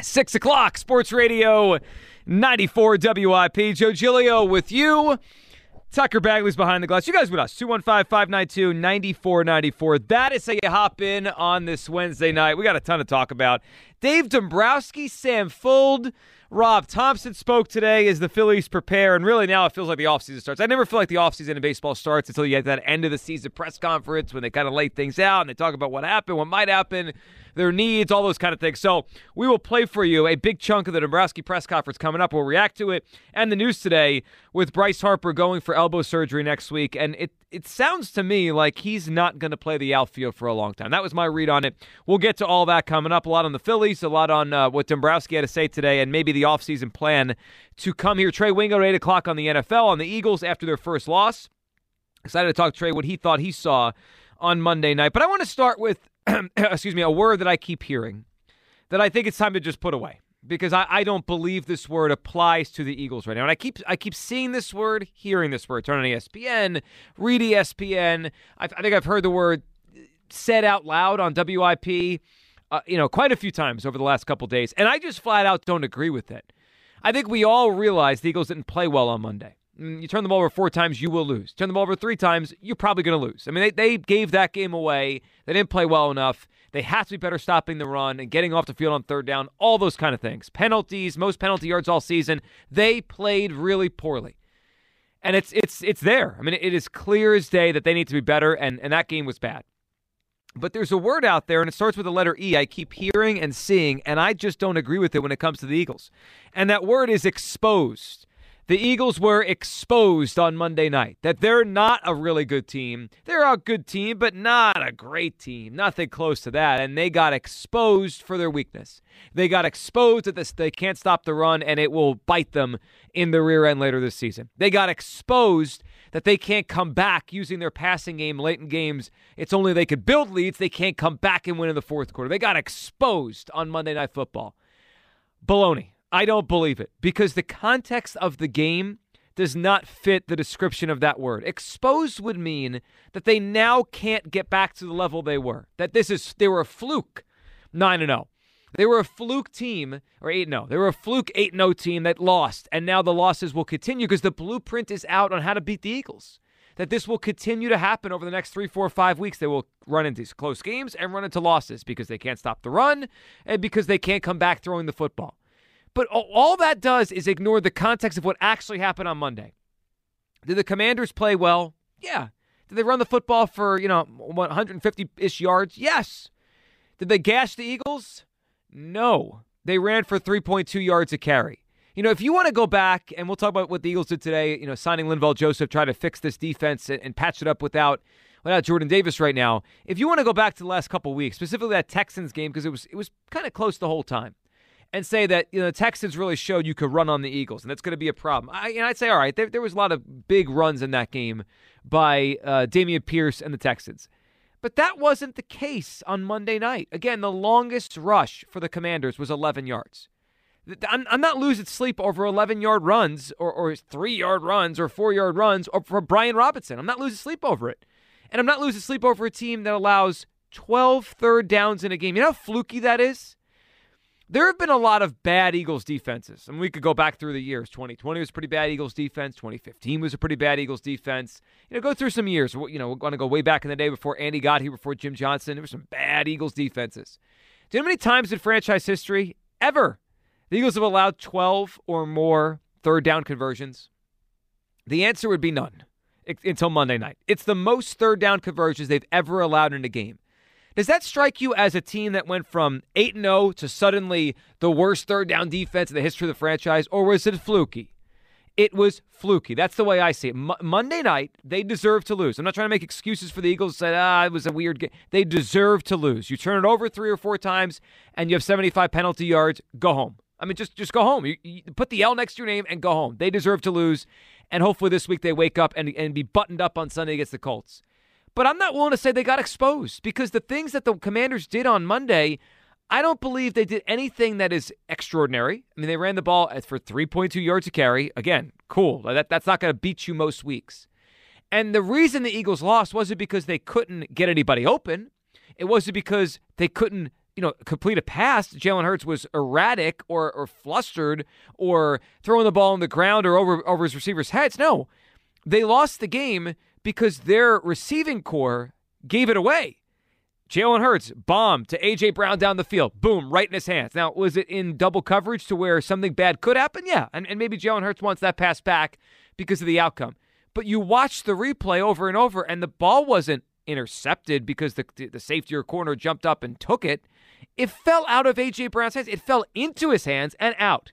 Six o'clock, Sports Radio 94 WIP. Joe Giglio with you. Tucker Bagley's behind the glass. You guys with us. 215 592 9494. That is how you hop in on this Wednesday night. We got a ton to talk about. Dave Dombrowski, Sam Fuld, Rob Thomson spoke today as the Phillies prepare, and really now it feels like the offseason starts. I never feel like the offseason in baseball starts until you get that end of the season press conference when they kind of lay things out and they talk about what happened, what might happen their needs, all those kind of things. So we will play for you a big chunk of the Dombrowski press conference coming up. We'll react to it and the news today with Bryce Harper going for elbow surgery next week. And it, it sounds to me like he's not going to play the outfield for a long time. That was my read on it. We'll get to all that coming up. A lot on the Phillies, a lot on uh, what Dombrowski had to say today, and maybe the offseason plan to come here. Trey Wingo at 8 o'clock on the NFL, on the Eagles after their first loss. Excited to talk to Trey what he thought he saw on Monday night. But I want to start with excuse me, a word that I keep hearing that I think it's time to just put away because I, I don't believe this word applies to the Eagles right now. And I keep I keep seeing this word, hearing this word. Turn on ESPN, read ESPN. I, I think I've heard the word said out loud on WIP, uh, you know, quite a few times over the last couple days, and I just flat out don't agree with it. I think we all realize the Eagles didn't play well on Monday. Mm, you turn the ball over four times, you will lose. Turn the ball over three times, you're probably going to lose. I mean, they, they gave that game away. They didn't play well enough. They have to be better stopping the run and getting off the field on third down, all those kind of things. Penalties, most penalty yards all season. They played really poorly. And it's it's it's there. I mean, it is clear as day that they need to be better, and, and that game was bad. But there's a word out there, and it starts with the letter E. I keep hearing and seeing, and I just don't agree with it when it comes to the Eagles. And that word is exposed the Eagles were exposed on Monday night that they're not a really good team. They're a good team, but not a great team. Nothing close to that. And they got exposed for their weakness. They got exposed that this, they can't stop the run and it will bite them in the rear end later this season. They got exposed that they can't come back using their passing game late in games. It's only they could build leads. They can't come back and win in the fourth quarter. They got exposed on Monday Night Football. Baloney. I don't believe it because the context of the game does not fit the description of that word. Exposed would mean that they now can't get back to the level they were. That this is they were a fluke 9 and 0. They were a fluke team or 8 0. They were a fluke 8 0 team that lost and now the losses will continue because the blueprint is out on how to beat the Eagles. That this will continue to happen over the next three, four, five weeks. They will run into these close games and run into losses because they can't stop the run and because they can't come back throwing the football. But all that does is ignore the context of what actually happened on Monday. Did the Commanders play well? Yeah. Did they run the football for, you know, 150 ish yards? Yes. Did they gash the Eagles? No. They ran for 3.2 yards a carry. You know, if you want to go back, and we'll talk about what the Eagles did today, you know, signing Linval Joseph, try to fix this defense and, and patch it up without without Jordan Davis right now. If you want to go back to the last couple weeks, specifically that Texans game, because it was it was kind of close the whole time and say that you know the Texans really showed you could run on the Eagles, and that's going to be a problem. I, and I'd say, all right, there, there, was a lot of big runs in that game by uh, Dameon Pierce and the Texans, but that wasn't the case on Monday night. Again, the longest rush for the Commanders was 11 yards. I'm, I'm not losing sleep over 11 yard runs or, or three yard runs or four yard runs or for Brian Robinson. I'm not losing sleep over it. And I'm not losing sleep over a team that allows 12 third downs in a game. You know how fluky that is? There have been a lot of bad Eagles defenses. I mean, we could go back through the years. 2020 was pretty bad Eagles defense. 2015 was a pretty bad Eagles defense. You know, go through some years. You know, we're going to go way back in the day before Andy got here, before Jim Johnson. There were some bad Eagles defenses. Do you know how many times in franchise history, ever, the Eagles have allowed 12 or more third down conversions? The answer would be none until Monday night. It's the most third down conversions they've ever allowed in a game. Does that strike you as a team that went from 8 0 to suddenly the worst third down defense in the history of the franchise, or was it fluky? It was fluky. That's the way I see it. Mo- Monday night, they deserve to lose. I'm not trying to make excuses for the Eagles. Say, ah, it was a weird game. They deserve to lose. You turn it over three or four times, and you have 75 penalty yards. Go home. I mean, just just go home. You, you put the L next to your name and go home. They deserve to lose, and hopefully this week they wake up and and be buttoned up on Sunday against the Colts. But I'm not willing to say they got exposed because the things that the Commanders did on Monday I don't believe they did anything that is extraordinary. I mean, they ran the ball for 3.2 yards a carry. Again, cool. That, that's not going to beat you most weeks. And the reason the Eagles lost wasn't because they couldn't get anybody open. It wasn't because they couldn't, you know, complete a pass. Jalen Hurts was erratic or, or flustered or throwing the ball on the ground or over over his receivers' heads. No, they lost the game because their receiving corps gave it away. Jalen Hurts, bomb to A.J. Brown down the field. Boom, right in his hands. Now, was it in double coverage to where something bad could happen? Yeah. And, and maybe Jalen Hurts wants that pass back because of the outcome. But you watch the replay over and over, and the ball wasn't intercepted because the, the safety or corner jumped up and took it. It fell out of A.J. Brown's hands. It fell into his hands and out.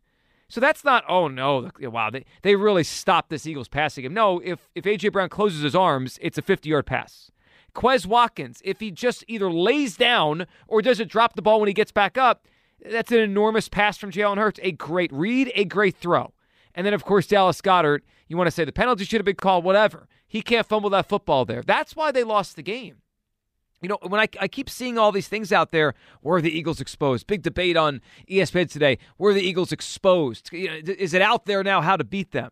So that's not, oh no, wow, they, they really stopped this Eagles passing game. No, if, if A.J. Brown closes his arms, it's a 50 yard pass. Quez Watkins, if he just either lays down or doesn't drop the ball when he gets back up, that's an enormous pass from Jalen Hurts. A great read, a great throw. And then, of course, Dallas Goedert, you want to say the penalty should have been called, whatever. He can't fumble that football there. That's why they lost the game. You know, when I, I keep seeing all these things out there, were the Eagles exposed? Big debate on ESPN today. Were the Eagles exposed? Is it out there now how to beat them?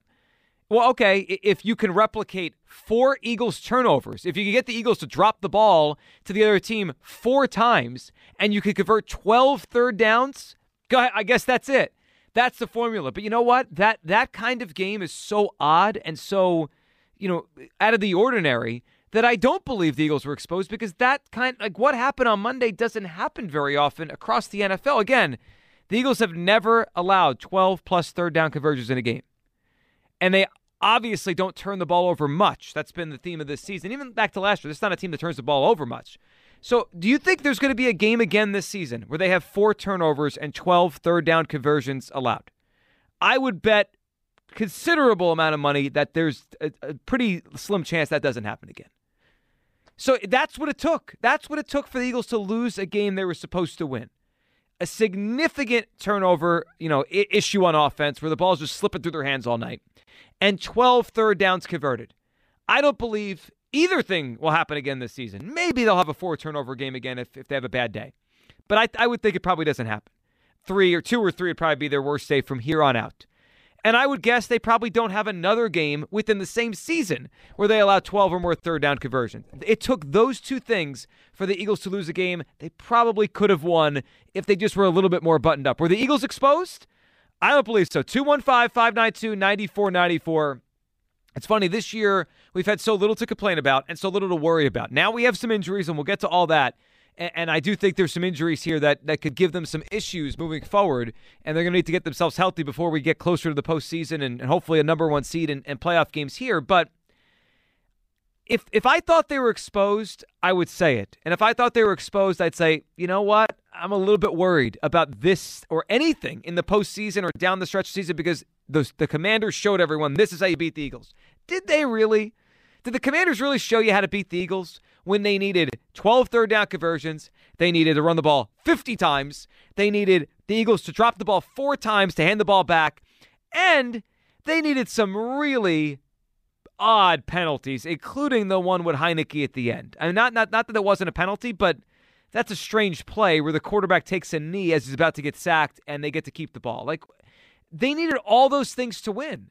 Well, okay, if you can replicate four Eagles turnovers, if you can get the Eagles to drop the ball to the other team four times and you can convert 12 third downs, I guess that's it. That's the formula. But you know what? That that kind of game is so odd and so, you know, out of the ordinary that I don't believe the Eagles were exposed because that kind like what happened on Monday doesn't happen very often across the NFL. Again, the Eagles have never allowed 12 plus third down conversions in a game. And they obviously don't turn the ball over much. That's been the theme of this season. Even back to last year, this is not a team that turns the ball over much. So, do you think there's going to be a game again this season where they have four turnovers and 12 third down conversions allowed? I would bet considerable amount of money that there's a, a pretty slim chance that doesn't happen again. So that's what it took. That's what it took for the Eagles to lose a game they were supposed to win. A significant turnover, you know, issue on offense where the ball's just slipping through their hands all night and 12 third downs converted. I don't believe either thing will happen again this season. Maybe they'll have a four turnover game again if, if they have a bad day. But I, I would think it probably doesn't happen. Three or two or three would probably be their worst day from here on out. And I would guess they probably don't have another game within the same season where they allow 12 or more third down conversions. It took those two things for the Eagles to lose a game they probably could have won if they just were a little bit more buttoned up. Were the Eagles exposed? I don't believe so. 215 592 9494. It's funny, this year we've had so little to complain about and so little to worry about. Now we have some injuries, and we'll get to all that. And, and I do think there's some injuries here that, that could give them some issues moving forward, and they're going to need to get themselves healthy before we get closer to the postseason and, and hopefully a number one seed and, and playoff games here. But if if I thought they were exposed, I would say it. And if I thought they were exposed, I'd say, you know what? I'm a little bit worried about this or anything in the postseason or down the stretch season because the, the commanders showed everyone this is how you beat the Eagles. Did they really? Did the commanders really show you how to beat the Eagles when they needed 12 third down conversions? They needed to run the ball 50 times. They needed the Eagles to drop the ball four times to hand the ball back. And they needed some really odd penalties, including the one with Heinicke at the end. I mean, not, not, not that it wasn't a penalty, but that's a strange play where the quarterback takes a knee as he's about to get sacked and they get to keep the ball. Like, they needed all those things to win.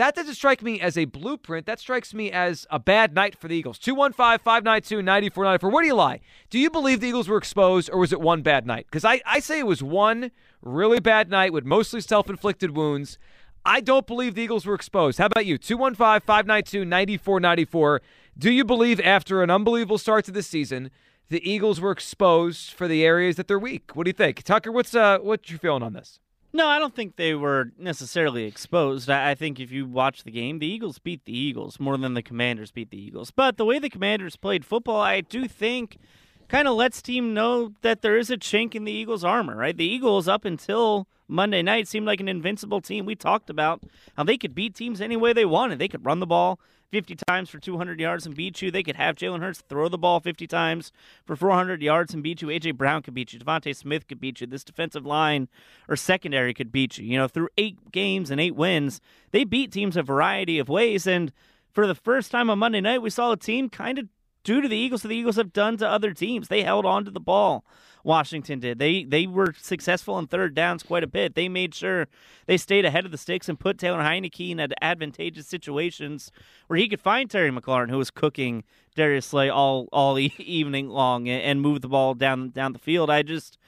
That doesn't strike me as a blueprint. That strikes me as a bad night for the Eagles. 215 592 9494. Where do you lie? Do you believe the Eagles were exposed or was it one bad night? Because I, I say it was one really bad night with mostly self inflicted wounds. I don't believe the Eagles were exposed. How about you? 215 592 9494. Do you believe after an unbelievable start to the season, the Eagles were exposed for the areas that they're weak? What do you think? Tucker, what's uh what's your feeling on this? No, I don't think they were necessarily exposed. I think if you watch the game, the Eagles beat the Eagles more than the Commanders beat the Eagles. But the way the Commanders played football, I do think kind of lets team know that there is a chink in the Eagles' armor, right? The Eagles, up until Monday night, seemed like an invincible team. We talked about how they could beat teams any way they wanted. They could run the ball 50 times for 200 yards and beat you. They could have Jalen Hurts throw the ball 50 times for 400 yards and beat you. A.J. Brown could beat you. DeVonta Smith could beat you. This defensive line or secondary could beat you. You know, through eight games and eight wins, they beat teams a variety of ways. And for the first time on Monday night, we saw a team kind of due to the Eagles, that the Eagles have done to other teams. They held on to the ball. Washington did. They they were successful in third downs quite a bit. They made sure they stayed ahead of the sticks and put Taylor Heinicke in advantageous situations where he could find Terry McLaurin, who was cooking Darius Slay all all evening long, and move the ball down down the field. I just.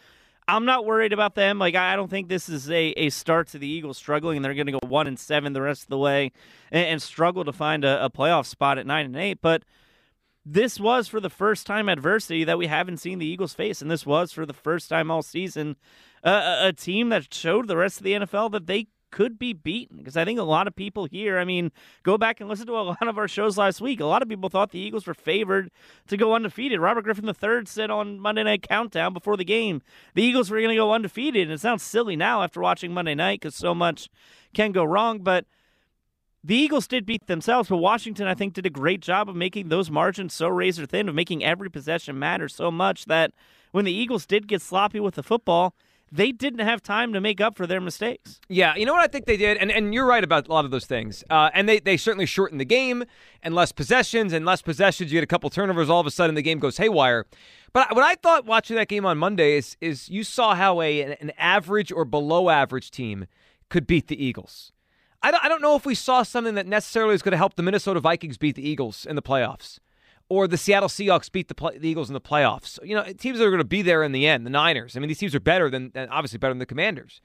I'm not worried about them. Like I don't think this is a, a start to the Eagles struggling, and they're going to go one and seven the rest of the way, and, and struggle to find a, a playoff spot at nine and eight. But this was for the first time adversity that we haven't seen the Eagles face, and this was for the first time all season uh, a team that showed the rest of the NFL that they could be beaten. Because I think a lot of people here, I mean, go back and listen to a lot of our shows last week. A lot of people thought the Eagles were favored to go undefeated. Robert Griffin III said on Monday Night Countdown before the game the Eagles were going to go undefeated. And it sounds silly now after watching Monday night because so much can go wrong, but the Eagles did beat themselves, but Washington, I think, did a great job of making those margins so razor thin, of making every possession matter so much that when the Eagles did get sloppy with the football, they didn't have time to make up for their mistakes. Yeah, you know what I think they did, and, and you're right about a lot of those things. Uh, and they, they certainly shortened the game and less possessions and less possessions. You get a couple turnovers, all of a sudden the game goes haywire. But what I thought watching that game on Monday is is you saw how a an average or below average team could beat the Eagles. I don't, I don't know if we saw something that necessarily is going to help the Minnesota Vikings beat the Eagles in the playoffs or the Seattle Seahawks beat the, play, the Eagles in the playoffs. You know, teams that are going to be there in the end, the Niners. I mean, these teams are better than, obviously better than the Commanders.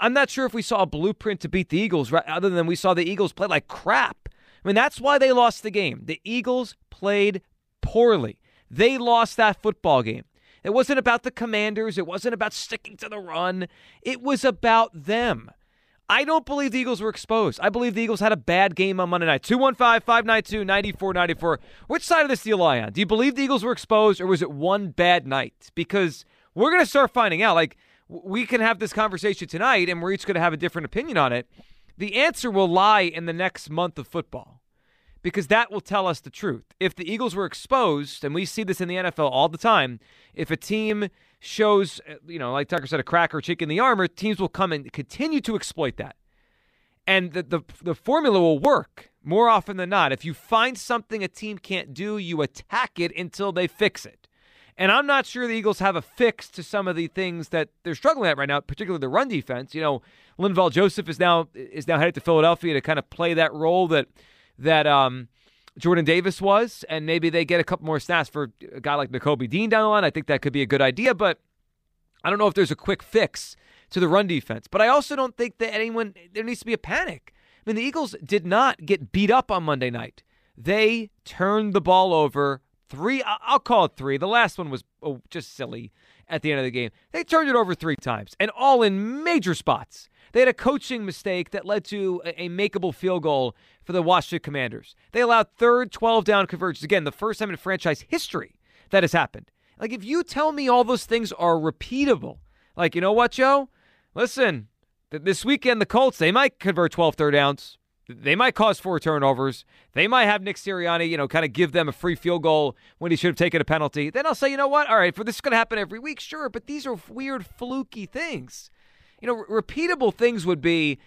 I'm not sure if we saw a blueprint to beat the Eagles, right, other than we saw the Eagles play like crap. I mean, that's why they lost the game. The Eagles played poorly. They lost that football game. It wasn't about the Commanders. It wasn't about sticking to the run. It was about them. I don't believe the Eagles were exposed. I believe the Eagles had a bad game on Monday night. 215 592 9494. Which side of this do you lie on? Do you believe the Eagles were exposed or was it one bad night? Because we're going to start finding out. Like, we can have this conversation tonight and we're each going to have a different opinion on it. The answer will lie in the next month of football because that will tell us the truth. If the Eagles were exposed, and we see this in the NFL all the time, if a team shows, uh, you know, like Tucker said, a crack or chink in the armor, teams will come and continue to exploit that. And the, the, the formula will work more often than not. If you find something a team can't do, you attack it until they fix it. And I'm not sure the Eagles have a fix to some of the things that they're struggling at right now, particularly the run defense. You know, Linval Joseph is now is now headed to Philadelphia to kind of play that role that that um, Jordan Davis was, and maybe they get a couple more snaps for a guy like Nakobe Dean down the line. I think that could be a good idea, but I don't know if there's a quick fix to the run defense. But I also don't think that anyone there needs to be a panic. I mean, the Eagles did not get beat up on Monday night. They turned the ball over three. I'll call it three. The last one was oh, just silly at the end of the game. They turned it over three times, and all in major spots. They had a coaching mistake that led to a, makeable field goal for the Washington Commanders. They allowed third 12 down conversions. Again, the first time in franchise history that has happened. Like, if you tell me all those things are repeatable, like, you know what, Joe? Listen, th- this weekend, the Colts, they might convert 12 third downs. They might cause four turnovers. They might have Nick Sirianni, you know, kind of give them a free field goal when he should have taken a penalty. Then I'll say, you know what? All right, for this is going to happen every week, sure, but these are weird, fluky things. You know, repeatable things would be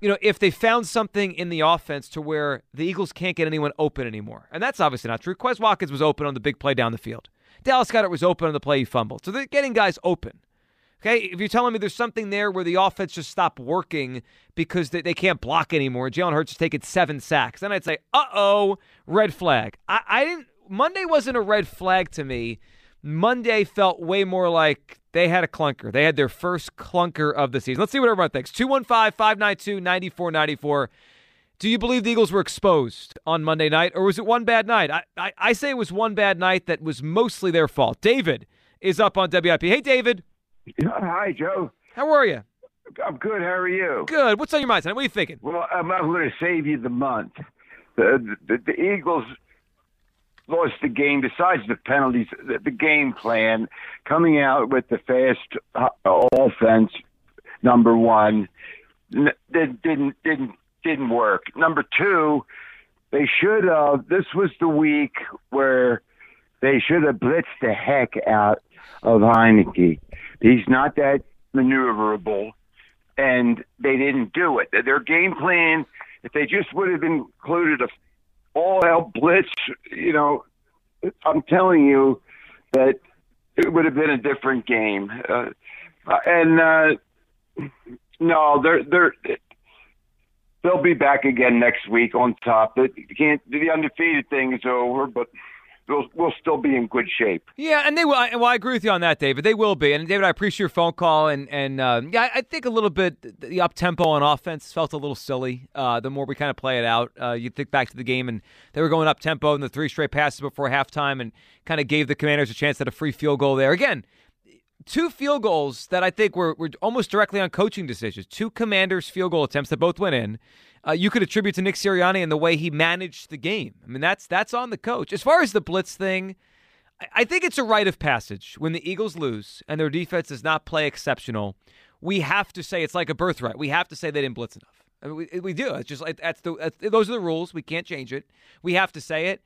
you know, if they found something in the offense to where the Eagles can't get anyone open anymore. And that's obviously not true. Quez Watkins was open on the big play down the field. Dallas Goedert was open on the play he fumbled. So they're getting guys open. Okay, if you're telling me there's something there where the offense just stopped working because they, they can't block anymore, Jalen Hurts is taking seven sacks, then I'd say, uh oh, red flag. I, I didn't. Monday wasn't a red flag to me. Monday felt way more like they had a clunker. They had their first clunker of the season. Let's see what everyone thinks. 215 592 9494. Do you believe the Eagles were exposed on Monday night, or was it one bad night? I, I, I, say it was one bad night that was mostly their fault. David is up on WIP. Hey, David. Hi, Joe. How are you? I'm good. How are you? Good. What's on your mind tonight? What are you thinking? Well, I'm, I'm going to save you the month. The, the, the Eagles lost the game. Besides the penalties, the, the game plan coming out with the fast uh, offense, number one, n- didn't didn't didn't work. Number two, they should have. This was the week where they should have blitzed the heck out of Heinicke. He's not that maneuverable, and they didn't do it. Their game plan, if they just would have included a all-out blitz, you know, I'm telling you that it would have been a different game. Uh, and uh, no, they're they're they'll be back again next week on top. That can't the undefeated thing is over, but we'll, we'll still be in good shape. Yeah, and they will. Well, I agree with you on that, David. They will be. And David, I appreciate your phone call. And and uh, yeah, I think a little bit the up tempo on offense felt a little silly. Uh, the more we kind of play it out, uh, you think back to the game, and they were going up tempo in the three straight passes before halftime, and kind of gave the Commanders a chance at a free field goal there. Again, two field goals that I think were, were almost directly on coaching decisions. Two Commanders field goal attempts that both went in. Uh, you could attribute to Nick Sirianni and the way he managed the game. I mean, that's that's on the coach. As far as the blitz thing, I, I think it's a rite of passage when the Eagles lose and their defense does not play exceptional. We have to say it's like a birthright. We have to say they didn't blitz enough. I mean, we, we do. It's just like that's the that's, those are the rules. We can't change it. We have to say it.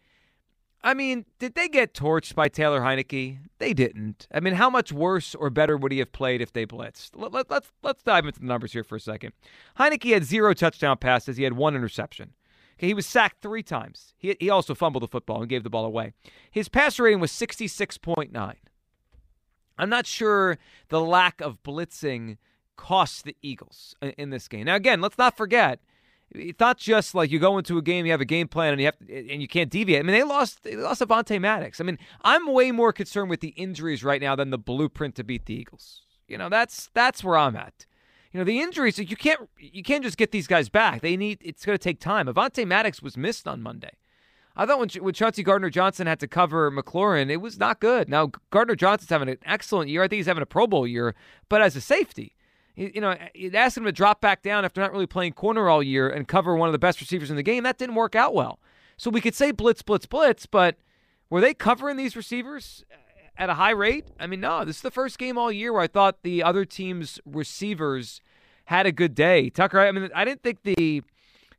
I mean, did they get torched by Taylor Heinicke? They didn't. I mean, how much worse or better would he have played if they blitzed? Let, let, let's let's dive into the numbers here for a second. Heinicke had zero touchdown passes. He had one interception. Okay, he was sacked three times. He, he also fumbled the football and gave the ball away. His passer rating was 66.9. I'm not sure the lack of blitzing cost the Eagles in this game. Now, again, let's not forget it's not just like you go into a game, you have a game plan, and you have and you can't deviate. I mean, they lost they lost Avonte Maddox. I mean, I'm way more concerned with the injuries right now than the blueprint to beat the Eagles. You know, that's that's where I'm at. You know, the injuries you can't you can't just get these guys back. They need it's going to take time. Avonte Maddox was missed on Monday. I thought when when Chauncey Gardner Johnson had to cover McLaurin, it was not good. Now Gardner Johnson's having an excellent year. I think he's having a Pro Bowl year, but as a safety you know, you'd ask him to drop back down after not really playing corner all year and cover one of the best receivers in the game. That didn't work out well. So we could say blitz, blitz, blitz, but were they covering these receivers at a high rate? I mean, no. This is the first game all year where I thought the other team's receivers had a good day. Tucker, I mean, I didn't think the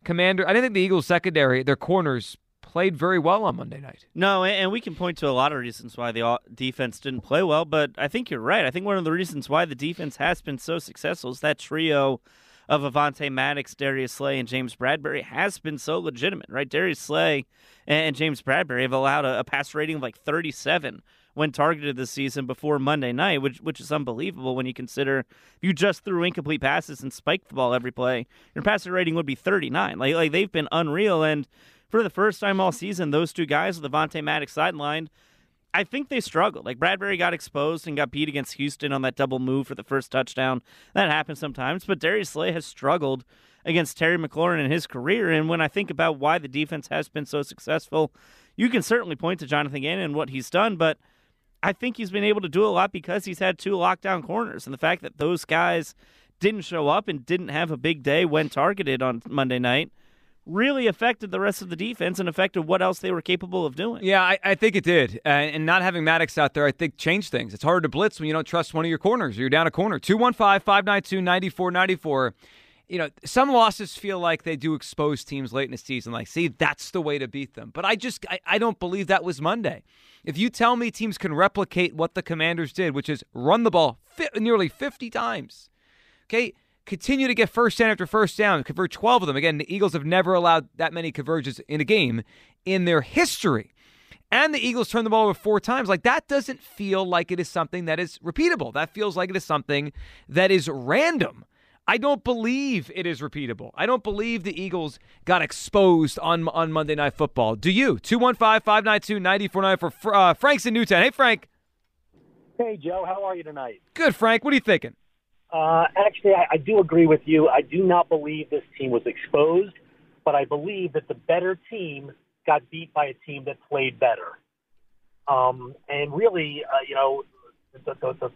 commander, I didn't think the Eagles secondary, their corners played very well on Monday night. No, and we can point to a lot of reasons why the defense didn't play well, but I think you're right. I think one of the reasons why the defense has been so successful is that trio of Avonte Maddox, Darius Slay, and James Bradberry has been so legitimate, right? Darius Slay and James Bradberry have allowed a, a pass rating of like 37 when targeted this season before Monday night, which which is unbelievable when you consider if you just threw incomplete passes and spiked the ball every play, your passer rating would be 39. Like like they've been unreal and for the first time all season, those two guys with Avonte Maddox sidelined, I think they struggled. Like Bradberry got exposed and got beat against Houston on that double move for the first touchdown. That happens sometimes, but Darius Slay has struggled against Terry McLaurin in his career. And when I think about why the defense has been so successful, you can certainly point to Jonathan Gannon and what he's done, but I think he's been able to do a lot because he's had two lockdown corners. And the fact that those guys didn't show up and didn't have a big day when targeted on Monday night really affected the rest of the defense and affected what else they were capable of doing. Yeah, I, I think it did. Uh, and not having Maddox out there, I think, changed things. It's harder to blitz when you don't trust one of your corners or you're down a corner. 215 592 9494. You know, some losses feel like they do expose teams late in the season. Like, see, that's the way to beat them. But I just, I, I don't believe that was Monday. If you tell me teams can replicate what the Commanders did, which is run the ball fi- nearly 50 times, okay, continue to get first down after first down, convert 12 of them. Again, the Eagles have never allowed that many conversions in a game in their history. And the Eagles turned the ball over four times. Like, that doesn't feel like it is something that is repeatable. That feels like it is something that is random. I don't believe it is repeatable. I don't believe the Eagles got exposed on on Monday Night Football. Do you? 215 592 9494 for uh, Frank's in Newtown. Hey, Frank. Hey, Joe. How are you tonight? Good, Frank. What are you thinking? Uh, actually, I, I do agree with you. I do not believe this team was exposed, but I believe that the better team got beat by a team that played better. Um, and really, uh, you know, the, the, the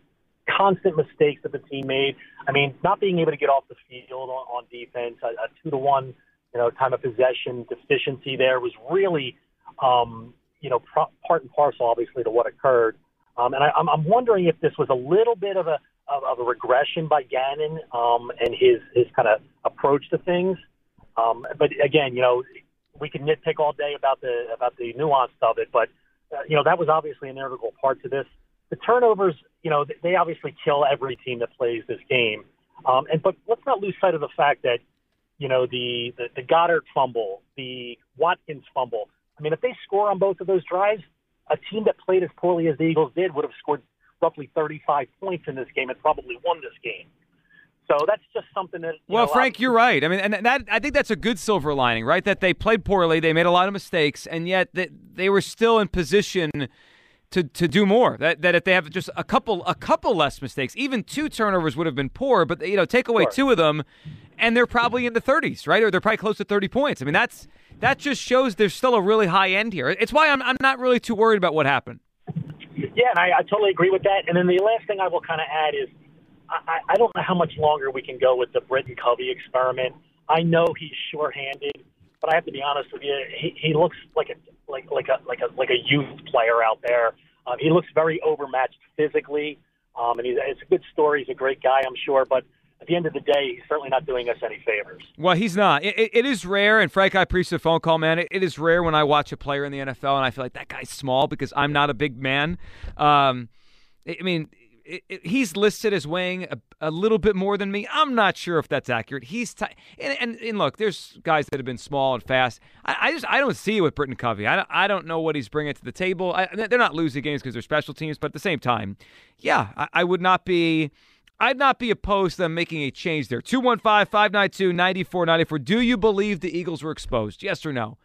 constant mistakes that the team made. I mean, not being able to get off the field on, on defense, a, a two to one, you know, time of possession deficiency there was really, um, you know, pro- part and parcel, obviously, to what occurred. Um, and I, I'm, I'm wondering if this was a little bit of a of, of a regression by Gannon um, and his his kind of approach to things. Um, but again, you know, we can nitpick all day about the about the nuance of it, but uh, you know that was obviously an integral part to this. The turnovers, you know, they obviously kill every team that plays this game. Um, and but let's not lose sight of the fact that you know the, the the Goedert fumble, the Watkins fumble. I mean, if they score on both of those drives, a team that played as poorly as the Eagles did would have scored roughly 35 points in this game and probably won this game. So that's just something that. well, know, Frank, you're right. I mean, and that I think that's a good silver lining, right? That they played poorly, they made a lot of mistakes, and yet they, they were still in position to to do more. That that if they have just a couple a couple less mistakes, even two turnovers would have been poor. But you know, take away Sure. two of them, and they're probably in the 30s, right? Or they're probably close to 30 points. I mean, that's that just shows there's still a really high end here. It's why I'm I'm not really too worried about what happened. Yeah, and I, I totally agree with that. And then the last thing I will kind of add is I, I don't know how much longer we can go with the Britton Covey experiment. I know he's sure-handed, but I have to be honest with you. He, he looks like a like like a like a like a youth player out there. Um, he looks very overmatched physically, um, and he's it's a good story. He's a great guy, I'm sure, but at the end of the day, he's certainly not doing us any favors. Well, he's not. It, it, it is rare, and Frank, I appreciate the phone call, man. It, it is rare when I watch a player in the NFL and I feel like that guy's small because I'm not a big man. Um, I mean, he's listed as weighing a, a little bit more than me. I'm not sure if that's accurate. He's t- and, and and look, there's guys that have been small and fast. I, I just I don't see it with Britton Covey. I don't, I don't know what he's bringing to the table. I, they're not losing games because they're special teams, but at the same time, yeah, I, I would not be. I'd not be opposed to them making a change there. 215 592 9494. Do you believe the Eagles were exposed? Yes or no?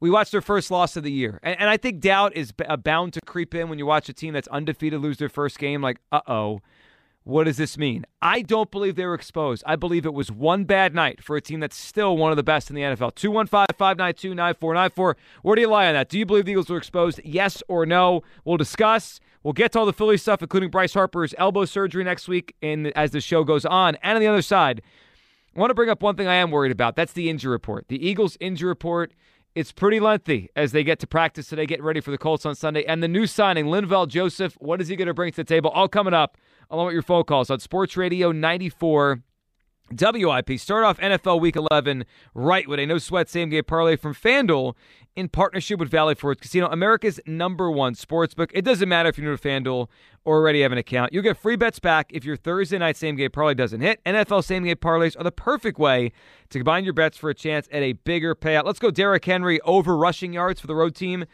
We watched their first loss of the year. And, and I think doubt is uh, bound to creep in when you watch a team that's undefeated lose their first game. Like, uh oh, what does this mean? I don't believe they were exposed. I believe it was one bad night for a team that's still one of the best in the NFL. 215 592 9494. Where do you lie on that? Do you believe the Eagles were exposed? Yes or no? We'll discuss. We'll get to all the Philly stuff, including Bryce Harper's elbow surgery next week and as the show goes on. And on the other side, I want to bring up one thing I am worried about. That's the injury report. The Eagles' injury report. It's pretty lengthy as they get to practice today, getting ready for the Colts on Sunday. And the new signing, Linval Joseph, what is he going to bring to the table? All coming up along with your phone calls on Sports Radio 94 WIP. Start off NFL Week 11 right with a no sweat same game parlay from FanDuel in partnership with Valley Forge Casino, America's number one sportsbook. It doesn't matter if you're new to FanDuel or already have an account. You'll get free bets back if your Thursday night same game parlay doesn't hit. NFL same game parlays are the perfect way to combine your bets for a chance at a bigger payout. Let's go Derrick Henry over rushing yards for the road team.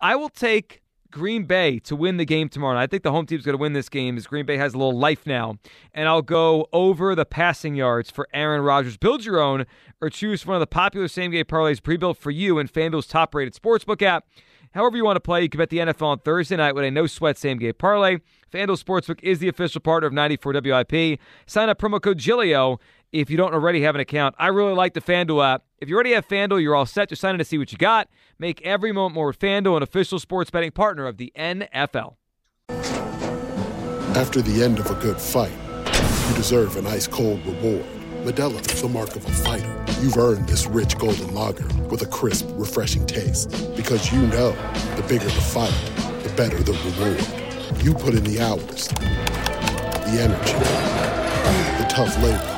I will take Green Bay to win the game tomorrow. night. I think the home team's going to win this game as Green Bay has a little life now. And I'll go over the passing yards for Aaron Rodgers. Build your own or choose one of the popular same game parlays pre built for you in FanDuel's top rated sportsbook app. However, you want to play, you can bet the NFL on Thursday night with a no sweat same game parlay. FanDuel Sportsbook is the official partner of 94 WIP. Sign up promo code GIGLIO if you don't already have an account. I really like the FanDuel app. If you already have FanDuel, you're all set. Just sign in to see what you got. Make every moment more with FanDuel, an official sports betting partner of the NFL. After the end of a good fight, you deserve an ice cold reward. Modelo is the mark of a fighter. You've earned this rich golden lager with a crisp, refreshing taste. Because you know the bigger the fight, the better the reward. You put in the hours, the energy, the tough labor.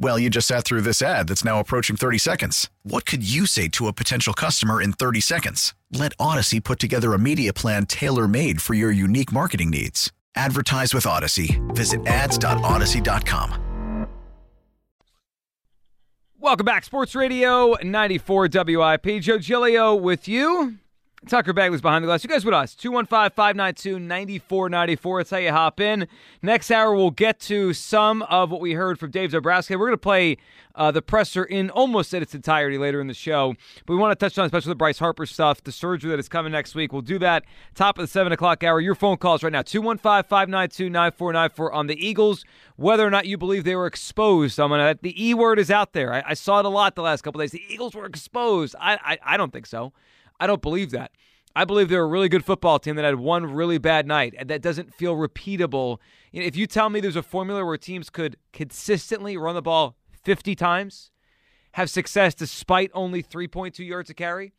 Well, you just sat through this ad that's now approaching 30 seconds. What could you say to a potential customer in 30 seconds? Let Odyssey put together a media plan tailor made for your unique marketing needs. Advertise with Odyssey. Visit ads.odyssey.com. Welcome back, Sports Radio 94 WIP. Joe Giglio with you. Tucker Bagley's behind the glass. You guys with us. 215 592 9494. That's how you hop in. Next hour, we'll get to some of what we heard from Dave Dombrowski. We're going to play uh, the presser in almost in its entirety later in the show. But we want to touch on, especially the Bryce Harper stuff, the surgery that is coming next week. We'll do that top of the 7 o'clock hour. Your phone calls right now 215 592 9494 on the Eagles. Whether or not you believe they were exposed, I'm gonna, the E word is out there. I, I saw it a lot the last couple days. The Eagles were exposed. I, I, I don't think so. I don't believe that. I believe they're a really good football team that had one really bad night, and that doesn't feel repeatable. If you tell me there's a formula where teams could consistently run the ball 50 times, have success despite only 3.2 yards to carry,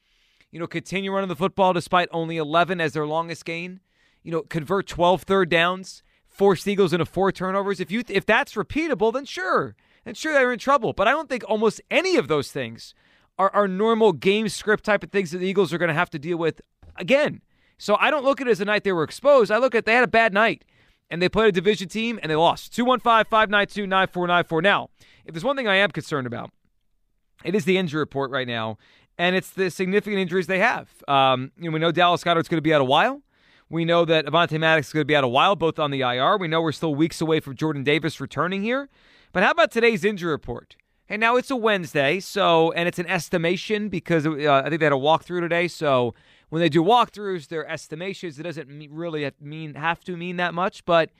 you know, continue running the football despite only 11 as their longest gain, you know, convert 12 third downs, force Eagles into four turnovers. If you if that's repeatable, then sure, then sure they're in trouble. But I don't think almost any of those things are, are normal game script type of things that the Eagles are going to have to deal with again. So I don't look at it as a night they were exposed. I look at they had a bad night and they played a division team and they lost. 215 592 9494. Now, if there's one thing I am concerned about, it is the injury report right now, and it's the significant injuries they have. Um, you know, we know Dallas Goedert's going to be out a while. We know that Avonte Maddox is going to be out a while, both on the IR. We know we're still weeks away from Jordan Davis returning here. But how about today's injury report? And now it's a Wednesday, so and it's an estimation because uh, I think they had a walkthrough today. So when they do walkthroughs, they're estimations. It doesn't really mean have to mean that much, but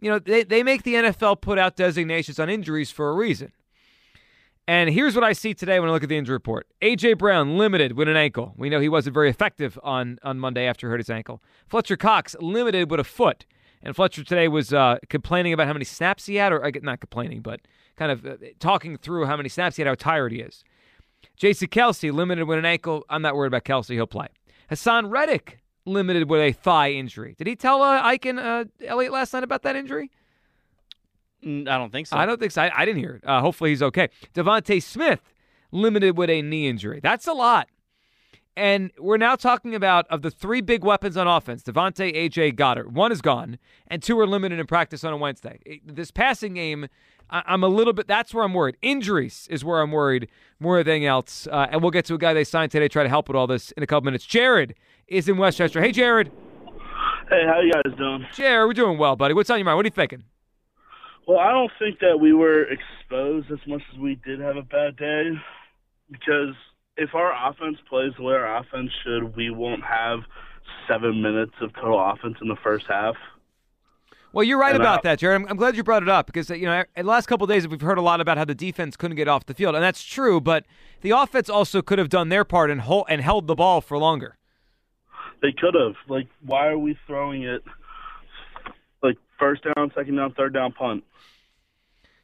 you know they they make the NFL put out designations on injuries for a reason. And here's what I see today when I look at the injury report: AJ Brown limited with an ankle. We know he wasn't very effective on on Monday after he hurt his ankle. Fletcher Cox limited with a foot. And Fletcher today was uh, complaining about how many snaps he had, or I get not complaining, but kind of uh, talking through how many snaps he had, how tired he is. Jason Kelce, limited with an ankle. I'm not worried about Kelce. he'll play. Haason Reddick limited with a thigh injury. Did he tell uh, Ike and uh, Elliott last night about that injury? I don't think so. I don't think so. I, I didn't hear it. Uh, hopefully he's okay. DeVonta Smith limited with a knee injury. That's a lot. And we're now talking about of the three big weapons on offense, DeVonta, AJ, Goedert. One is gone, and two are limited in practice on a Wednesday. This passing game, I'm a little bit. That's where I'm worried. Injuries is where I'm worried more than anything else. Uh, and we'll get to a guy they signed today. Try to help with all this in a couple minutes. Jared is in Westchester. Hey, Jared. Hey, how you guys doing? Jared, we're doing well, buddy. What's on your mind? What are you thinking? Well, I don't think that we were exposed as much as we did have a bad day because if our offense plays the way our offense should, we won't have seven minutes of total offense in the first half. Well, you're right and about I, that, Jared. I'm, I'm, glad you brought it up because uh, you know, in the last couple days we've heard a lot about how the defense couldn't get off the field, and that's true. But the offense also could have done their part and hold, and held the ball for longer. They could have. Like, why are we throwing it like first down, second down, third down, punt?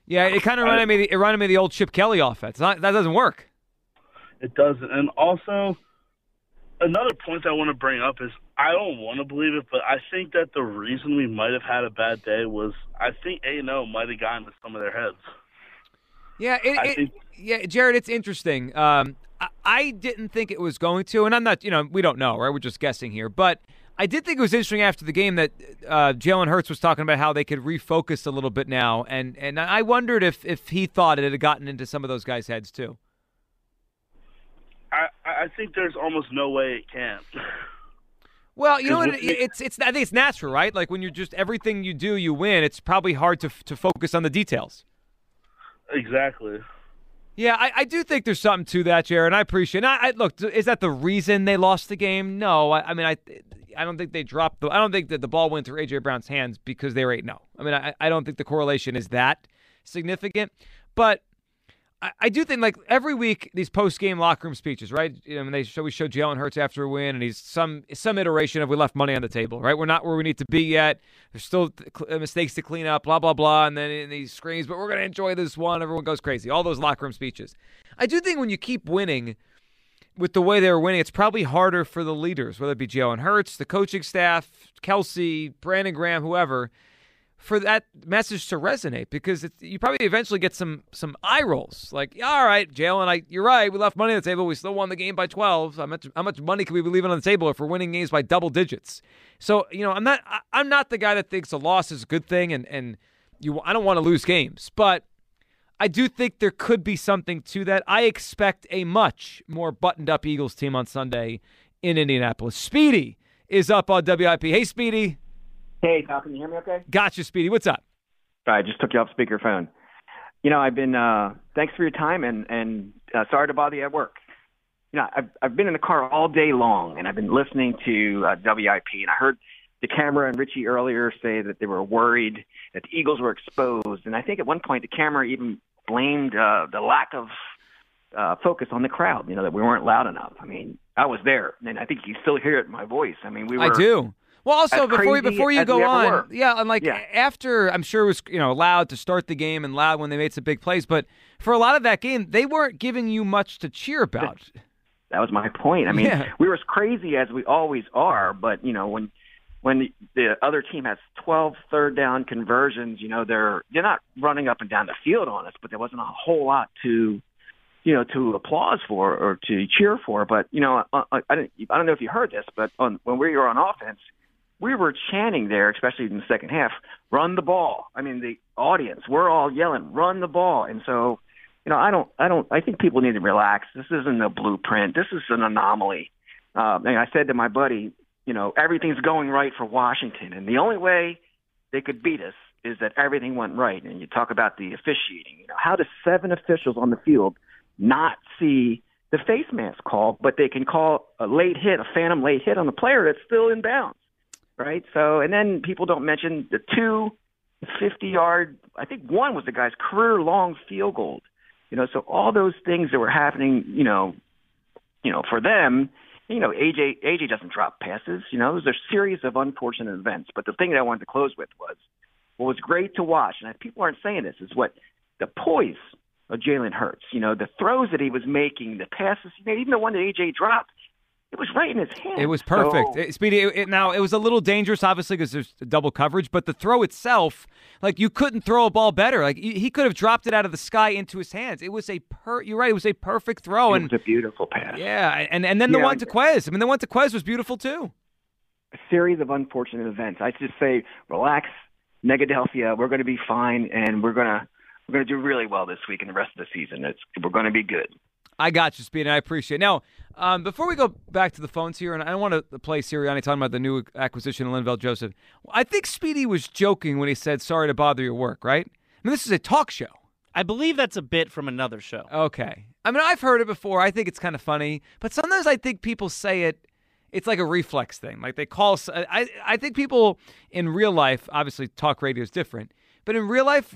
Yeah, it kind of reminded me. It reminded me of the old Chip Kelly offense. Not, that doesn't work. It doesn't. And also, another point I want to bring up is I don't want to believe it, but I think that the reason we might have had a bad day was I think A and O might have gotten to some of their heads. Yeah, it, it, think, yeah, Jared, it's interesting. Um, I, I didn't think it was going to, and I'm not. You know, we don't know, right? We're just guessing here, but. I did think it was interesting after the game that uh, Jalen Hurts was talking about how they could refocus a little bit now, and and I wondered if if he thought it had gotten into some of those guys' heads too. I, think there's almost no way it can. Well, you know what? it's it's I think it's natural, right? Like when you're just everything you do, you win. It's probably hard to to focus on the details. Exactly. Yeah, I, I do think there's something to that, Jared. I appreciate. it. I, I, look, is that the reason they lost the game? No, I, I, mean, I I don't think they dropped the. I don't think that the ball went through AJ Brown's hands because they were eight. No, oh. I mean, I, I don't think the correlation is that significant. But I, I do think like every week these post game locker room speeches, right? You know, when they show we show Jalen Hurts after a win, and he's some some iteration of we left money on the table, right? We're not where we need to be yet. There's still uh, mistakes to clean up, blah blah blah, and then and he screams, but we're gonna enjoy this one. Everyone goes crazy. All those locker room speeches. I do think when you keep winning with the way they were winning, it's probably harder for the leaders, whether it be Jalen Hurts, the coaching staff, Kelce, Brandon Graham, whoever for that message to resonate because you probably eventually get some some eye rolls like all right Jalen I you're right we left money on the table we still won the game by 12 how much how much money can we be leaving on the table if we're winning games by double digits so you know I'm not I'm not the guy that thinks a loss is a good thing and and you I don't want to lose games but I do think there could be something to that I expect a much more buttoned up Eagles team on Sunday in Indianapolis. Speedy is up on WIP. Hey, Speedy. Hey, Tom, can you hear me okay? Gotcha, Speedy. What's up? I just took you off speakerphone. You know, I've been, uh, thanks for your time and, and uh, sorry to bother you at work. You know, I've, I've been in the car all day long and I've been listening to uh, WIP and I heard DeCamara and Ritchie earlier say that they were worried that the Eagles were exposed. And I think at one point DeCamara even blamed uh, the lack of uh, focus on the crowd, you know, that we weren't loud enough. I mean, I was there and I think you still hear it in my voice. I mean, we were. I do. Well, also before you, crazy before you go on, were. yeah, and like Yeah. after I'm sure it was you know loud to start the game and loud when they made some big plays, but for a lot of that game, they weren't giving you much to cheer about. That was my point. I mean, Yeah. we were as crazy as we always are, but you know, when when the, the other team has 12 third down conversions, you know, they're they're not running up and down the field on us, but there wasn't a whole lot to you know to applause for or to cheer for. But you know, I, I, I don't know if you heard this, but on when we were on offense, we were chanting there, especially in the second half, run the ball. I mean, the audience, we're all yelling, run the ball. And so, you know, I don't, I don't, I think people need to relax. This isn't a blueprint. This is an anomaly. Uh, and I said to my buddy, you know, everything's going right for Washington. And the only way they could beat us is that everything went right. And you talk about the officiating. You know, how does seven officials on the field not see the face mask call, but they can call a late hit, a phantom late hit on the player that's still in bounds? Right? So, and then people don't mention the two 50 yard, I think one was the guy's career long field goal. You know, so all those things that were happening, you know, you know, for them, you know, AJ AJ doesn't drop passes. You know, there's a series of unfortunate events. But the thing that I wanted to close with was what was great to watch, and people aren't saying this, is what the poise of Jalen Hurts. You know, the throws that he was making, the passes he made, even the one that AJ dropped, it was right in his hand. It was perfect. So- It- Speedy, it, it- now it was a little dangerous, obviously, because there's double coverage. But the throw itself, like you couldn't throw a ball better. Like he he could have dropped it out of the sky into his hands. It was a per. You're right. It was a perfect throw. it And was a beautiful pass. yeah, and and then the Yeah, one to Quez. I mean, the one to Quez was beautiful too. a series of unfortunate events. I just say, relax, Negadelphia. We're going to be fine, and we're going to we're going to do really well this week and the rest of the season. It's we're going to be good. I got you, Speed, and I appreciate it. Now, um, before we go back to the phones here, and I don't want to play Sirianni talking about the new acquisition of Linval Joseph, I think Speedy was joking when he said, sorry to bother your work, right? I mean, this is a talk show. I believe that's a bit from another show. Okay. I mean, I've heard it before. I think it's kind of funny, but sometimes I think people say it. It's like a reflex thing. Like they call. I I think people in real life, obviously, talk radio is different. But in real life,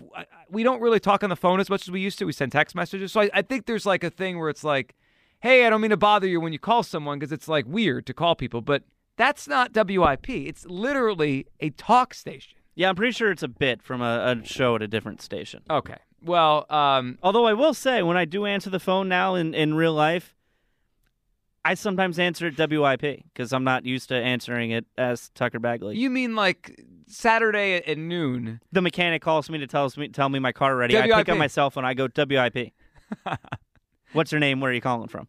we don't really talk on the phone as much as we used to. We send text messages. So I, I think there's like a thing where it's like, hey, I don't mean to bother you when you call someone because it's like weird to call people. But that's not WIP. It's literally a talk station. Yeah, I'm pretty sure it's a bit from a, a show at a different station. Okay. Well, um, Although I will say, when I do answer the phone now in, in real life, I sometimes answer it WIP because I'm not used to answering it as Tucker Bagley. you mean like Saturday at, at noon? the mechanic calls me to tell me tell me my car ready. I pick up my cell phone. I go WIP. What's your name? Where are you calling from?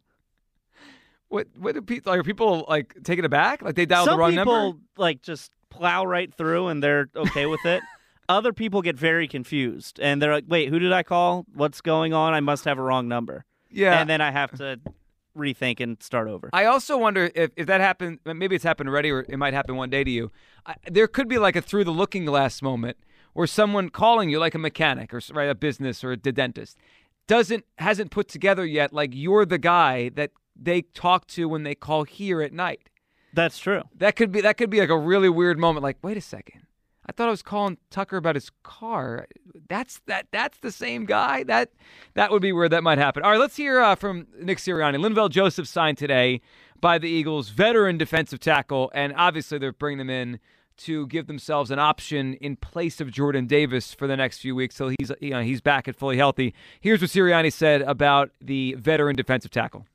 What what do people are people like taking it back? Like they dialed Some the wrong people number? like just plow right through and they're okay with it. Other people get very confused and they're like, "Wait, who did I call? What's going on? I must have a wrong number." Yeah. And then I have to rethink and start over. I also wonder if, if that happened. Maybe it's happened already, or it might happen one day to you. I, there could be like a through the looking glass moment where someone calling you, like a mechanic or right, a business or a dentist, doesn't hasn't put together yet. Like you're the guy that they talk to when they call here at night. That's true. That could be that could be like a really weird moment. Like, wait a second. I thought I was calling Tucker about his car. That's that. That's the same guy. That that would be where that might happen. All right, let's hear uh, from Nick Sirianni. Linval Joseph signed today by the Eagles, veteran defensive tackle, and obviously they're bringing him in to give themselves an option in place of Jordan Davis for the next few weeks till he's you know, he's back and fully healthy. Here's what Sirianni said about the veteran defensive tackle.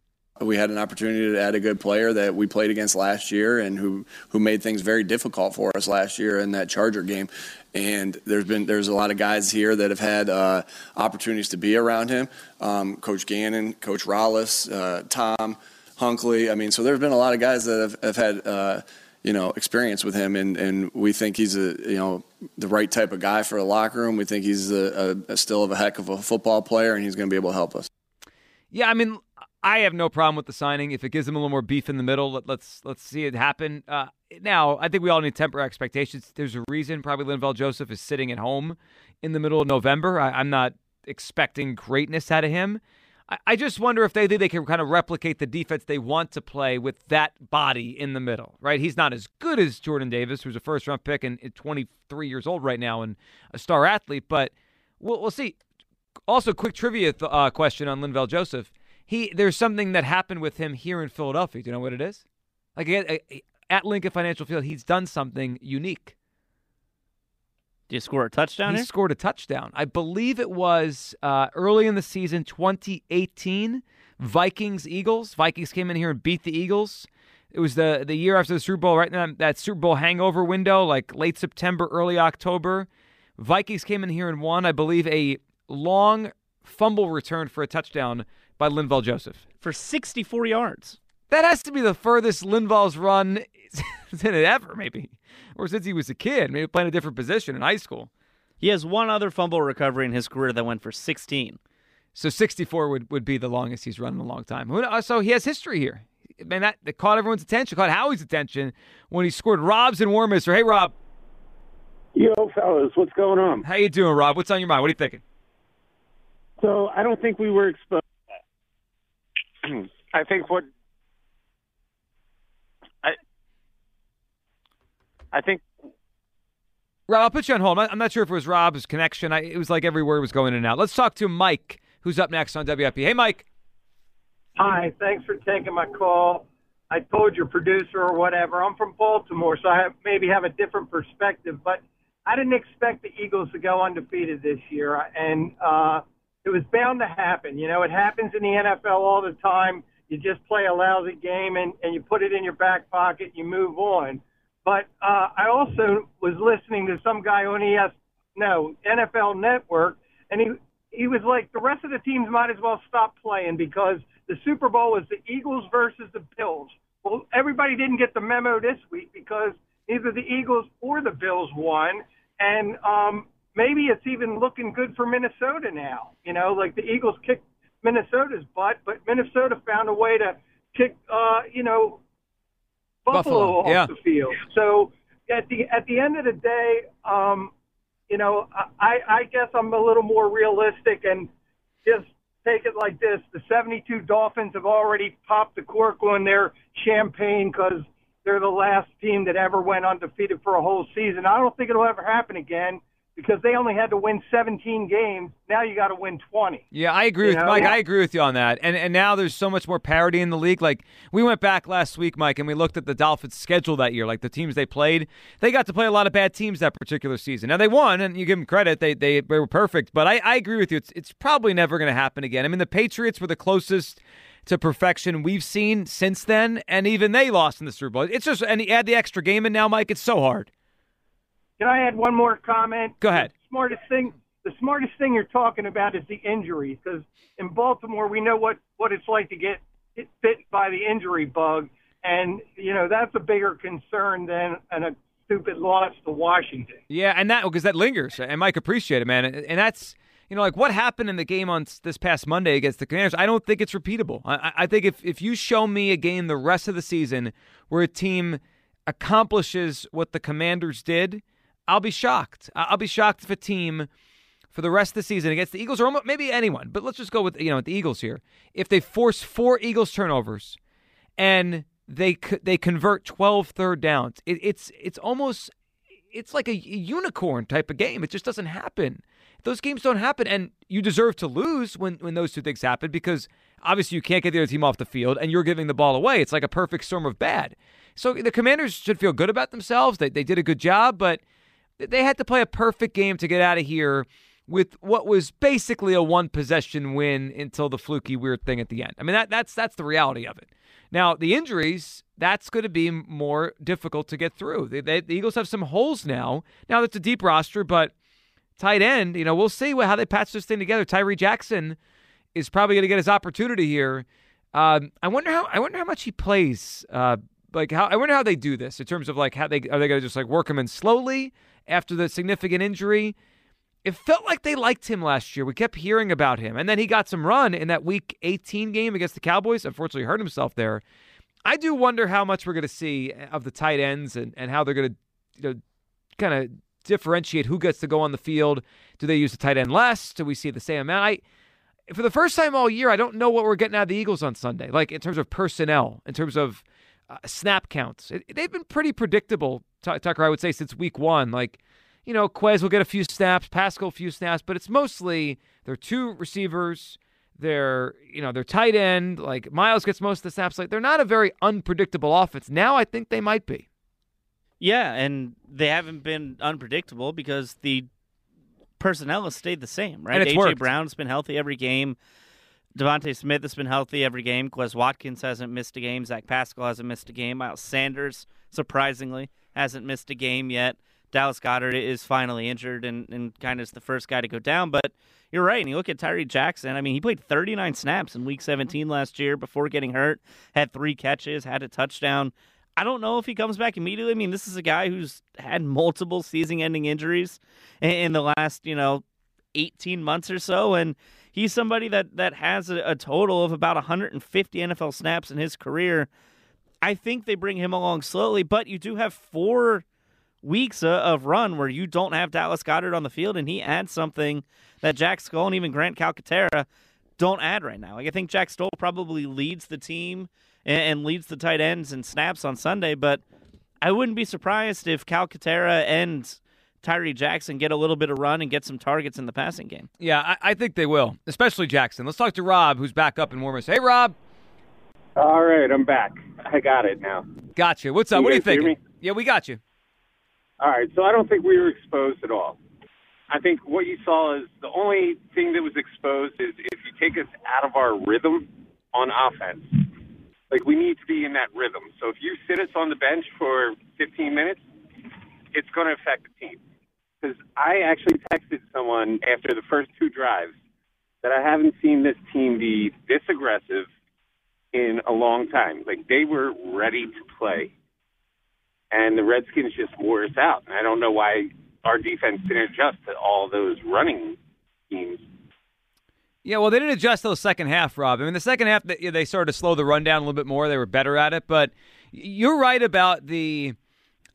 We had an opportunity to add a good player that we played against last year and who, who made things very difficult for us last year in that Charger game. And there's been there's a lot of guys here that have had uh, opportunities to be around him. Um, Coach Gannon, Coach Rallis, uh, Tom Hunkley. I mean, so there's been a lot of guys that have, have had uh, you know experience with him, and, and we think he's a you know the right type of guy for a locker room. We think he's a, a, a still of a heck of a football player, and he's going to be able to help us. Yeah, I mean, I have no problem with the signing if it gives them a little more beef in the middle. Let, let's let's see it happen. Uh, now, I think we all need to temper expectations. There's a reason probably Linval Joseph is sitting at home in the middle of November. I, I'm not expecting greatness out of him. I, I just wonder if they think they can kind of replicate the defense they want to play with that body in the middle, right? He's not as good as Jordan Davis, who's a first round pick and 23 years old right now and a star athlete, but we'll, we'll see. Also, quick trivia th- uh, question on Linval Joseph. He there's something that happened with him here in Philadelphia. Do you know what it is? Like at, Lincoln Financial Field, he's done something unique. Did you score a touchdown? He here? scored a touchdown. I believe it was uh, early in the season, 2018, Vikings Eagles. Vikings came in here and beat the Eagles. It was the the year after the Super Bowl, right in that, that Super Bowl hangover window, like late September, early October. Vikings came in here and won, I believe, a long fumble return for a touchdown by Linval Joseph. for 64 yards. That has to be the furthest Linval's run than it ever, maybe, or since he was a kid, maybe playing a different position in high school. He has one other fumble recovery in his career that went for 16. So 64 would, would be the longest he's run in a long time. Uh, so he has history here. Man, that, that caught everyone's attention, caught Howie's attention when he scored Rob's and Warminster. Hey, Rob, Yo, fellas, what's going on? how you doing, Rob? What's on your mind? What are you thinking? So I don't think we were exposed. I think what I I think Rob, I'll put you on hold. I'm not, sure if it was Rob's connection. I, it was like every word was going in and out. Let's talk to Mike, who's up next on WIP. Hey, Mike. Hi, thanks for taking my call. I told your producer or whatever. I'm from Baltimore, so I have, maybe have a different perspective, but I didn't expect the Eagles to go undefeated this year, and uh, it was bound to happen. You know, it happens in the NFL all the time. You just play a lousy game and, and you put it in your back pocket, you move on. But uh, I also was listening to some guy on ES, no, NFL Network, and he he was like, the rest of the teams might as well stop playing because the Super Bowl was the Eagles versus the Bills. Well, everybody didn't get the memo this week because neither the Eagles or the Bills won, and um, maybe it's even looking good for Minnesota now. You know, like the Eagles kicked Minnesota's butt, but Minnesota found a way to kick, uh, you know, Buffalo, Buffalo, off yeah. the field. So at the at the end of the day, um, you know, I I guess I'm a little more realistic and just take it like this: the 72 Dolphins have already popped the cork on their champagne because they're the last team that ever went undefeated for a whole season. I don't think it'll ever happen again because they only had to win 17 games. Now you got to win 20. Yeah, I agree You with know? Mike. I agree with you on that. And and now there's so much more parity in the league. Like we went back last week, Mike, and we looked at the Dolphins' schedule that year. Like the teams they played, they got to play a lot of bad teams that particular season. Now they won, and you give them credit; they they, they were perfect. But I, I agree with you. It's it's probably never going to happen again. I mean, the Patriots were the closest to perfection we've seen since then, and even they lost in the Super Bowl. It's just and you add the extra game in now, Mike. It's so hard. Can I add one more comment? Go ahead. The smartest thing, the smartest thing you're talking about is the injuries, because in Baltimore we know what what it's like to get hit bit by the injury bug, and you know that's a bigger concern than an, a stupid loss to Washington. Yeah, and that because that lingers, and Mike appreciate it, man. And, that's you know like what happened in the game on this past Monday against the Commanders. I don't think it's repeatable. I, I- I think if if you show me a game the rest of the season where a team accomplishes what the Commanders did, I'll be shocked. I'll be shocked if a team for the rest of the season against the Eagles or maybe anyone, but let's just go with you know the Eagles here. If they force four Eagles turnovers and they they convert 12 third downs, it, it's it's almost it's like a unicorn type of game. It just doesn't happen. Those games don't happen, and you deserve to lose when when those two things happen because obviously you can't get the other team off the field, and you're giving the ball away. It's like a perfect storm of bad. So the Commanders should feel good about themselves. They they did a good job, but they had to play a perfect game to get out of here with what was basically a one possession win until the fluky weird thing at the end. I mean that that's that's the reality of it. Now the injuries that's going to be more difficult to get through. The Eagles have some holes now. Now that's a deep roster, but tight end, you know, we'll see how they patch this thing together. Tyree Jackson is probably going to get his opportunity here. Um, I wonder how I wonder how much he plays. Uh, like how I wonder how they do this in terms of like how they are they going to just like work him in slowly after the significant injury. it felt like they liked him last year. We kept hearing about him. And then he got some run in that week 18 game against the Cowboys. Unfortunately, hurt himself there. I do wonder how much we're going to see of the tight ends and, and how they're going to you know, kind of differentiate who gets to go on the field. Do they use the tight end less? Do we see the same amount? I, for the first time all year, I don't know what we're getting out of the Eagles on Sunday, like in terms of personnel, in terms of uh, snap counts. It, they've been pretty predictable, T- Tucker, I would say, since week one. Like, you know, Quez will get a few snaps, Pascal a few snaps, but it's mostly their two receivers, their you know their tight end. Like Miles gets most of the snaps. Like they're not a very unpredictable offense. Now I think they might be. Yeah, and they haven't been unpredictable because the personnel has stayed the same, right? AJ worked. Brown's been healthy every game. DeVonta Smith has been healthy every game. Quez Watkins hasn't missed a game. Zach Pascal hasn't missed a game. Miles Sanders, surprisingly, hasn't missed a game yet. Dallas Goedert is finally injured and, and kind of is the first guy to go down. But you're right. And you look at Tyree Jackson. I mean, he played 39 snaps in week 17 last year before getting hurt, had three catches, had a touchdown. I don't know if he comes back immediately. I mean, this is a guy who's had multiple season ending injuries in, in the last, you know, 18 months or so. And he's somebody that, that has a, a total of about 150 NFL snaps in his career. I think they bring him along slowly, but you do have four weeks of run where you don't have Dallas Goedert on the field, and he adds something that Jack Stoll and even Grant Calcaterra don't add right now. Like I think Jack Stoll probably leads the team and, and leads the tight ends and snaps on Sunday, but I wouldn't be surprised if Calcaterra and Tyree Jackson get a little bit of run and get some targets in the passing game. Yeah, I, I think they will, especially Jackson. Let's talk to Rob, who's back up in Warmers. Hey, Rob. All right, I'm back. I got it now. Gotcha. What's up? You what are you guys hear thinking? Yeah, we got you. All right, so I don't think we were exposed at all. I think what you saw is the only thing that was exposed is if you take us out of our rhythm on offense. Like we need to be in that rhythm. So if you sit us on the bench for 15 minutes, it's going to affect the team. Because I actually texted someone after the first two drives that I haven't seen this team be this aggressive in a long time. Like they were ready to play and the Redskins just wore us out. And I don't know why our defense didn't adjust to all those running teams. Yeah, well, they didn't adjust till the second half, Rob. I mean, the second half, they, they started to slow the run down a little bit more. They were better at it. But you're right about the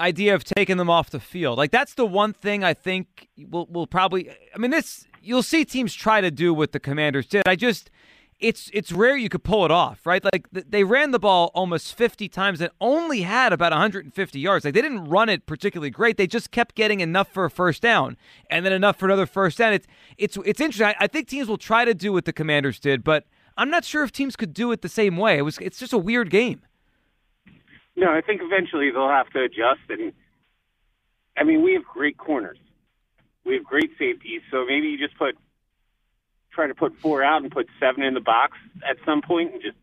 idea of taking them off the field. Like, that's the one thing I think will will probably. I mean, this you'll see teams try to do what the Commanders did. I just. It's it's rare you could pull it off, right? Like they ran the ball almost 50 times and only had about 150 yards. Like they didn't run it particularly great. They just kept getting enough for a first down and then enough for another first down. It's it's it's interesting. I, I think teams will try to do what the Commanders did, but I'm not sure if teams could do it the same way. It was it's just a weird game. No, I think eventually they'll have to adjust. And I mean, we have great corners, we have great safeties. So maybe you just put try to put four out and put seven in the box at some point and just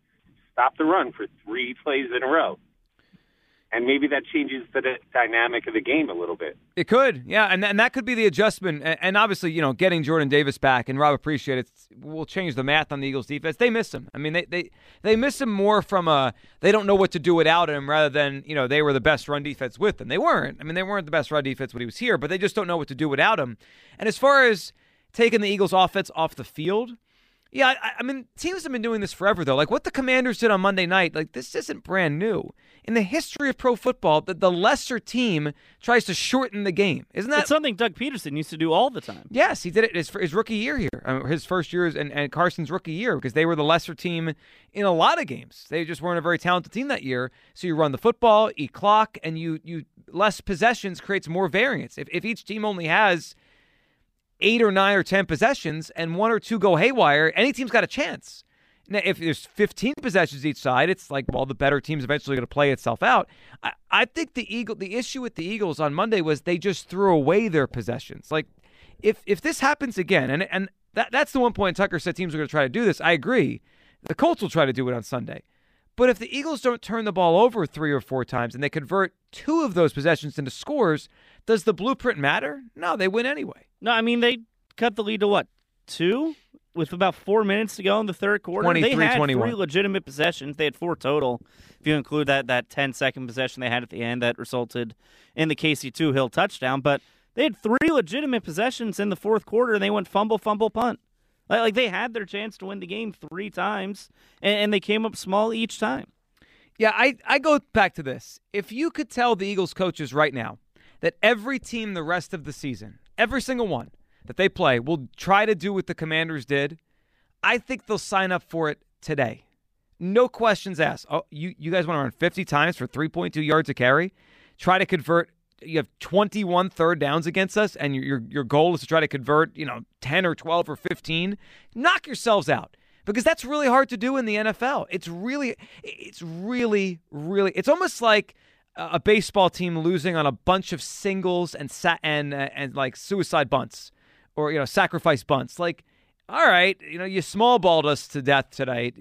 stop the run for three plays in a row. And maybe that changes the d- dynamic of the game a little bit. It could, yeah, and and that could be the adjustment. And, and obviously, you know, getting Jordan Davis back and Rob appreciate it will change the math on the Eagles defense. They miss him. I mean, they they they miss him more from a they don't know what to do without him rather than you know they were the best run defense with him. They weren't. I mean, they weren't the best run defense when he was here, but they just don't know what to do without him. And as far as taking the Eagles offense off the field. Yeah, I, I mean, teams have been doing this forever, though. Like what the Commanders did on Monday night, like this isn't brand new. In the history of pro football, the, the lesser team tries to shorten the game. Isn't that It's something Doug Pederson used to do all the time. Yes, he did it his, his rookie year here, uh, his first year and, and Carson's rookie year because they were the lesser team in a lot of games. They just weren't a very talented team that year. So you run the football, eat clock, and you you less possessions creates more variance. If if each team only has eight or nine or ten possessions and one or two go haywire, any team's got a chance. Now, if there's 15 possessions each side, it's like, well, the better team's eventually going to play itself out. I, I think the Eagle, the issue with the Eagles on Monday was they just threw away their possessions. Like, if if this happens again, and and that that's the one point Tucker said teams are going to try to do this. I agree. The Colts will try to do it on Sunday. But if the Eagles don't turn the ball over three or four times and they convert two of those possessions into scores, does the blueprint matter? No, they win anyway. No, I mean they cut the lead to what two with about four minutes to go in the third quarter. they had 21. three legitimate possessions. They had four total. If you include that that 10 second possession they had at the end that resulted in the KC two Hill touchdown, but They had three legitimate possessions in the fourth quarter, and they went fumble, fumble, punt. Like, like they had their chance to win the game three times, and, and they came up small each time. Yeah, I, I go back to this. If you could tell the Eagles coaches right now that every team the rest of the season, every single one that they play, will try to do what the Commanders did, I think they'll sign up for it today. No questions asked. Oh, you, you guys want to run 50 times for 3.2 yards a carry? Try to convert. You have 21 third downs against us, and your, your, goal is to try to convert, you know, 10 or 12 or 15. Knock yourselves out because that's really hard to do in the NFL. It's really, it's really, really, it's almost like a baseball team losing on a bunch of singles and sa- and uh, and like suicide bunts or you know sacrifice bunts. Like, all right, you know, you small balled us to death tonight.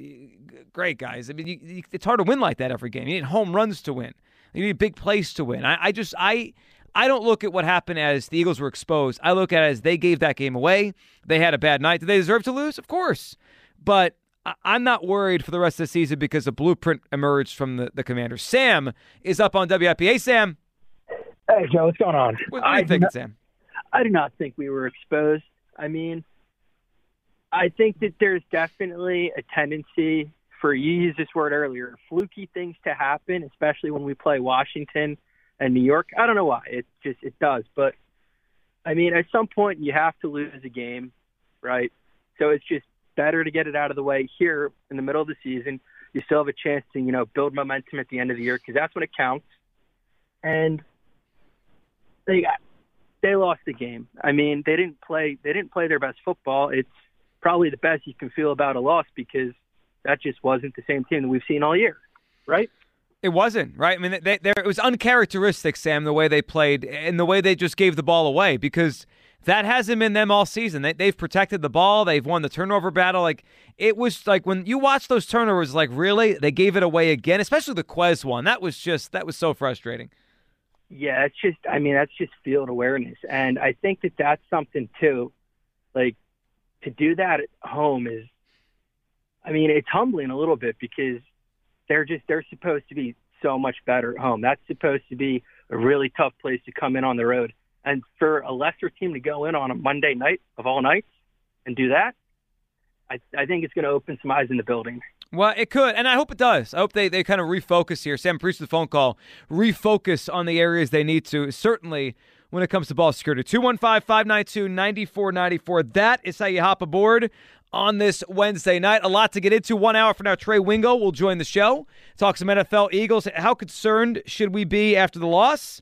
Great guys. I mean, you, you, it's hard to win like that every game. You need home runs to win. You need big plays to win. I, I just I. I don't look at what happened as the Eagles were exposed. I look at it as they gave that game away. They had a bad night. Did they deserve to lose? Of course. But I'm not worried for the rest of the season because a blueprint emerged from the, the Commanders. Sam is up on WIP. Hey, Sam. Hey, Joe. What's going on? What, what are you thinking, Sam? I do not think we were exposed. I mean, I think that there's definitely a tendency for you used this word earlier, fluky things to happen, especially when we play Washington and New York. I don't know why. It just it does, but I mean, at some point you have to lose a game, right? So it's just better to get it out of the way here in the middle of the season. You still have a chance to, you know, build momentum at the end of the year because that's when it counts. And they got they lost the game. I mean, they didn't play they didn't play their best football. It's probably the best you can feel about a loss because that just wasn't the same team that we've seen all year, right? It wasn't right. I mean, they, they, it was uncharacteristic, Sam, the way they played and the way they just gave the ball away because that hasn't been them all season. They, they've protected the ball. They've won the turnover battle. Like it was like when you watch those turnovers, like really, they gave it away again. Especially the Quez one. That was just that was so frustrating. Yeah, it's just. I mean, that's just field awareness, and I think that that's something too. Like to do that at home is. I mean, it's humbling a little bit because they're just they're supposed to be so much better at home. That's supposed to be a really tough place to come in on the road. And for a lesser team to go in on a Monday night of all nights and do that, I, I think it's going to open some eyes in the building. Well, it could, and I hope it does. I hope they, they kind of refocus here. Sam preached the phone call, refocus on the areas they need to. Certainly when it comes to ball security. 215 592 9494. That is how you hop aboard on this Wednesday night. A lot to get into. One hour from now, Trey Wingo will join the show. Talk some NFL Eagles. How concerned should we be after the loss?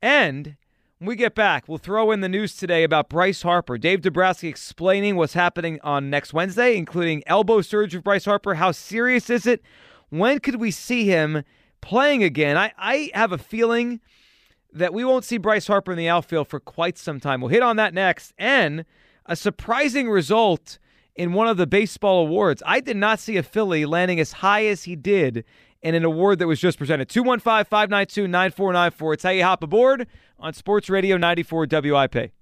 And when we get back, we'll throw in the news today about Bryce Harper. Dave Dombrowski explaining what's happening on next Wednesday, including elbow surgery of Bryce Harper. How serious is it? When could we see him playing again? I, I have a feeling that we won't see Bryce Harper in the outfield for quite some time. We'll hit on that next. And a surprising result in one of the baseball awards. I did not see a Philly landing as high as he did in an award that was just presented. 215 592 9494. It's how you hop aboard on Sports Radio 94 WIP.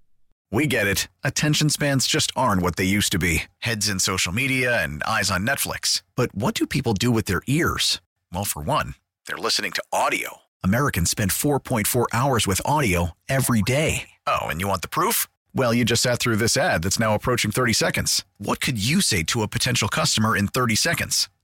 We get it. Attention spans just aren't what they used to be heads in social media and eyes on Netflix. But what do people do with their ears? Well, for one, they're listening to audio. Americans spend 4.4 hours with audio every day. Oh, and you want the proof? Well, you just sat through this ad that's now approaching 30 seconds. What could you say to a potential customer in 30 seconds?